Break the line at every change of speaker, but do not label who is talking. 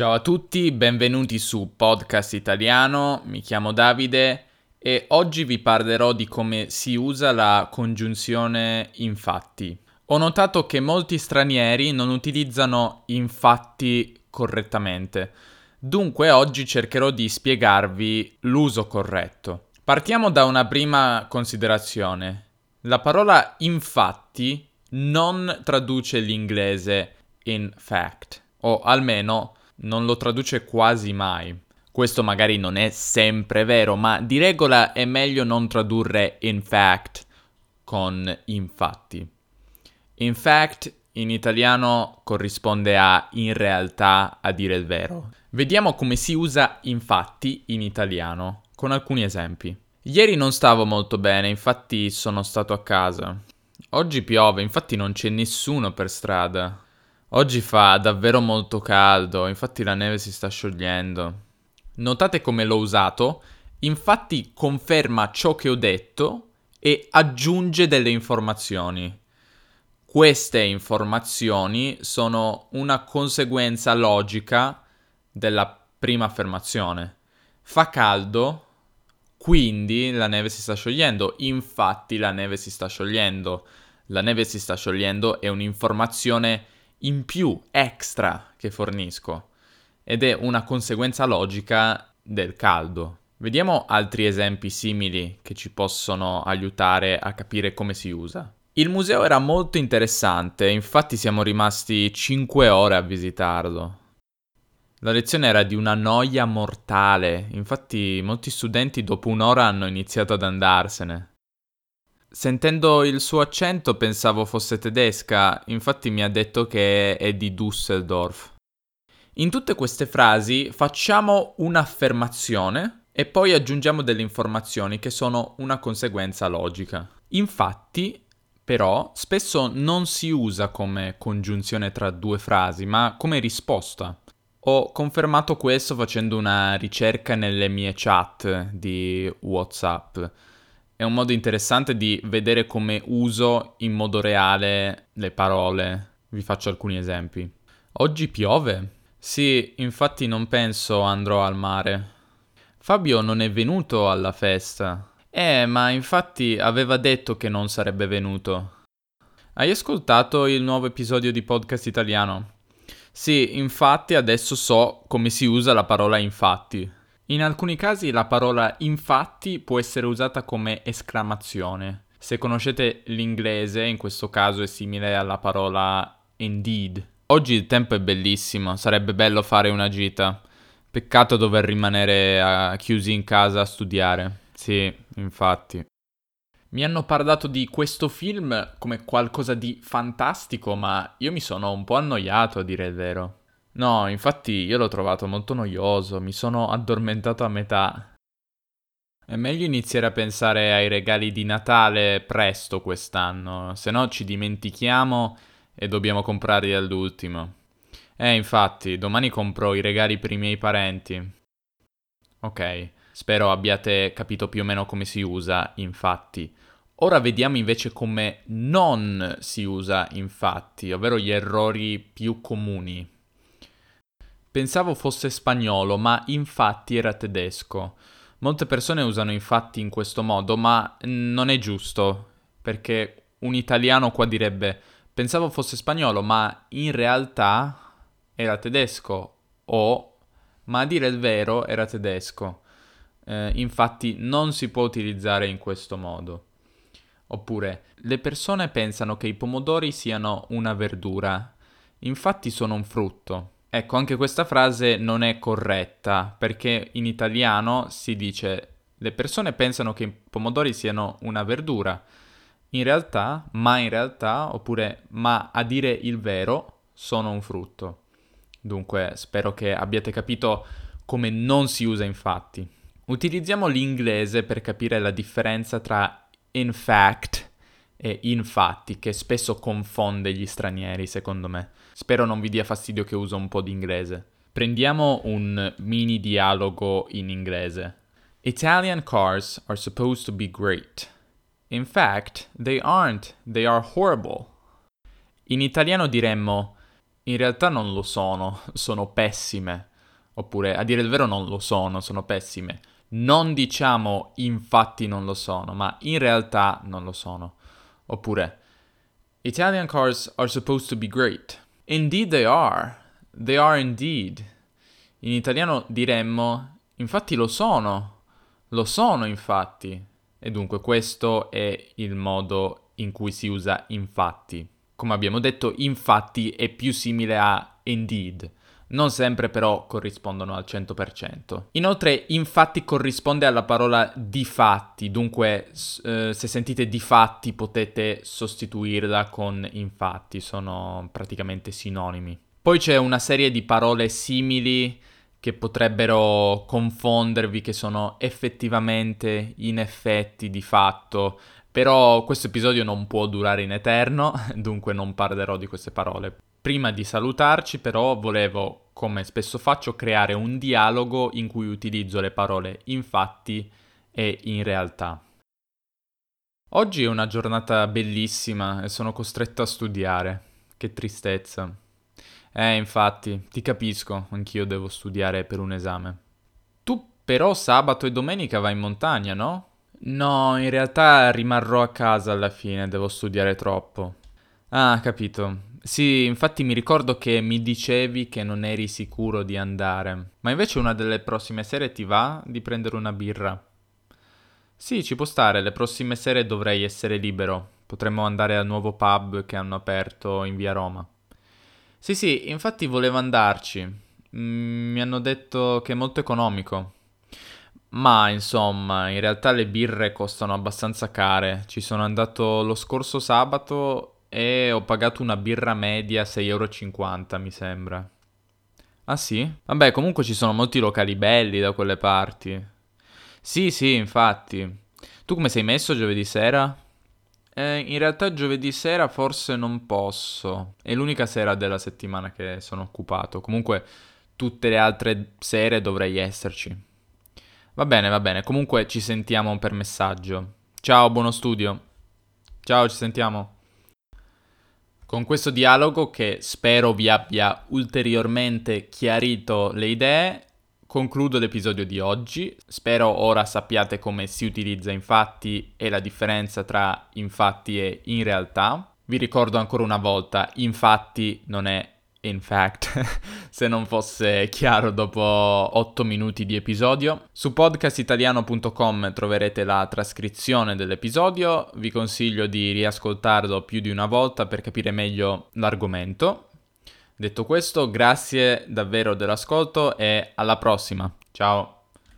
Ciao a tutti, benvenuti su Podcast Italiano, mi chiamo Davide e oggi vi parlerò di come si usa la congiunzione infatti. Ho notato che molti stranieri non utilizzano infatti correttamente, dunque oggi cercherò di spiegarvi l'uso corretto. Partiamo da una prima considerazione. La parola infatti non traduce l'inglese in fact, o almeno non lo traduce quasi mai. Questo magari non è sempre vero, ma di regola è meglio non tradurre in fact con infatti. In fact in italiano corrisponde a in realtà a dire il vero. Vediamo come si usa infatti in italiano con alcuni esempi. Ieri non stavo molto bene, infatti sono stato a casa. Oggi piove, infatti non c'è nessuno per strada. Oggi fa davvero molto caldo, infatti la neve si sta sciogliendo. Notate come l'ho usato, infatti conferma ciò che ho detto e aggiunge delle informazioni. Queste informazioni sono una conseguenza logica della prima affermazione. Fa caldo, quindi la neve si sta sciogliendo, infatti la neve si sta sciogliendo. La neve si sta sciogliendo è un'informazione in più, extra, che fornisco ed è una conseguenza logica del caldo. Vediamo altri esempi simili che ci possono aiutare a capire come si usa. Il museo era molto interessante, infatti siamo rimasti 5 ore a visitarlo. La lezione era di una noia mortale, infatti molti studenti dopo un'ora hanno iniziato ad andarsene. Sentendo il suo accento pensavo fosse tedesca, infatti mi ha detto che è di Düsseldorf. In tutte queste frasi facciamo un'affermazione e poi aggiungiamo delle informazioni che sono una conseguenza logica. Infatti, però, spesso non si usa come congiunzione tra due frasi, ma come risposta. Ho confermato questo facendo una ricerca nelle mie chat di WhatsApp è un modo interessante di vedere come uso in modo reale le parole. Vi faccio alcuni esempi. Oggi piove? Sì, infatti non penso andrò al mare. Fabio non è venuto alla festa. Eh, ma infatti aveva detto che non sarebbe venuto. Hai ascoltato il nuovo episodio di podcast italiano? Sì, infatti adesso so come si usa la parola infatti. In alcuni casi la parola infatti può essere usata come esclamazione. Se conoscete l'inglese, in questo caso è simile alla parola indeed. Oggi il tempo è bellissimo, sarebbe bello fare una gita. Peccato dover rimanere uh, chiusi in casa a studiare. Sì, infatti. Mi hanno parlato di questo film come qualcosa di fantastico, ma io mi sono un po' annoiato a dire il vero. No, infatti io l'ho trovato molto noioso, mi sono addormentato a metà. È meglio iniziare a pensare ai regali di Natale presto quest'anno, se no ci dimentichiamo e dobbiamo comprarli all'ultimo. Eh, infatti, domani compro i regali per i miei parenti. Ok, spero abbiate capito più o meno come si usa, infatti. Ora vediamo invece come non si usa infatti, ovvero gli errori più comuni. Pensavo fosse spagnolo, ma infatti era tedesco. Molte persone usano infatti in questo modo, ma non è giusto, perché un italiano qua direbbe pensavo fosse spagnolo, ma in realtà era tedesco, o ma a dire il vero era tedesco. Eh, infatti non si può utilizzare in questo modo. Oppure, le persone pensano che i pomodori siano una verdura, infatti sono un frutto. Ecco, anche questa frase non è corretta perché in italiano si dice le persone pensano che i pomodori siano una verdura. In realtà, ma in realtà, oppure ma a dire il vero, sono un frutto. Dunque, spero che abbiate capito come non si usa infatti. Utilizziamo l'inglese per capire la differenza tra in fact e infatti, che spesso confonde gli stranieri, secondo me. Spero non vi dia fastidio che uso un po' di inglese. Prendiamo un mini dialogo in inglese. Italian cars are supposed to be great. In fact, they aren't, they are horrible. In italiano diremmo in realtà non lo sono, sono pessime. Oppure, a dire il vero, non lo sono, sono pessime. Non diciamo infatti non lo sono, ma in realtà non lo sono. Oppure, Italian cars are supposed to be great. Indeed they are. They are indeed. In italiano diremmo, infatti lo sono. Lo sono infatti. E dunque questo è il modo in cui si usa infatti. Come abbiamo detto, infatti è più simile a indeed. Non sempre però corrispondono al 100%. Inoltre, infatti corrisponde alla parola difatti, dunque eh, se sentite difatti potete sostituirla con infatti, sono praticamente sinonimi. Poi c'è una serie di parole simili che potrebbero confondervi, che sono effettivamente, in effetti, di fatto, però questo episodio non può durare in eterno, dunque non parlerò di queste parole. Prima di salutarci però volevo, come spesso faccio, creare un dialogo in cui utilizzo le parole infatti e in realtà. Oggi è una giornata bellissima e sono costretto a studiare. Che tristezza. Eh, infatti, ti capisco, anch'io devo studiare per un esame. Tu però sabato e domenica vai in montagna, no? No, in realtà rimarrò a casa alla fine, devo studiare troppo. Ah, capito. Sì, infatti mi ricordo che mi dicevi che non eri sicuro di andare. Ma invece una delle prossime sere ti va di prendere una birra? Sì, ci può stare, le prossime sere dovrei essere libero. Potremmo andare al nuovo pub che hanno aperto in via Roma. Sì, sì, infatti volevo andarci. Mm, mi hanno detto che è molto economico. Ma insomma, in realtà le birre costano abbastanza care. Ci sono andato lo scorso sabato e ho pagato una birra media 6,50 euro, mi sembra. Ah sì? Vabbè, comunque ci sono molti locali belli da quelle parti. Sì, sì, infatti. Tu come sei messo giovedì sera? Eh, in realtà giovedì sera forse non posso. È l'unica sera della settimana che sono occupato. Comunque tutte le altre sere dovrei esserci. Va bene, va bene. Comunque ci sentiamo per messaggio. Ciao, buono studio. Ciao, ci sentiamo. Con questo dialogo che spero vi abbia ulteriormente chiarito le idee, concludo l'episodio di oggi. Spero ora sappiate come si utilizza infatti e la differenza tra infatti e in realtà. Vi ricordo ancora una volta, infatti non è in fact, se non fosse chiaro dopo 8 minuti di episodio. Su podcastitaliano.com troverete la trascrizione dell'episodio, vi consiglio di riascoltarlo più di una volta per capire meglio l'argomento. Detto questo, grazie davvero dell'ascolto e alla prossima. Ciao!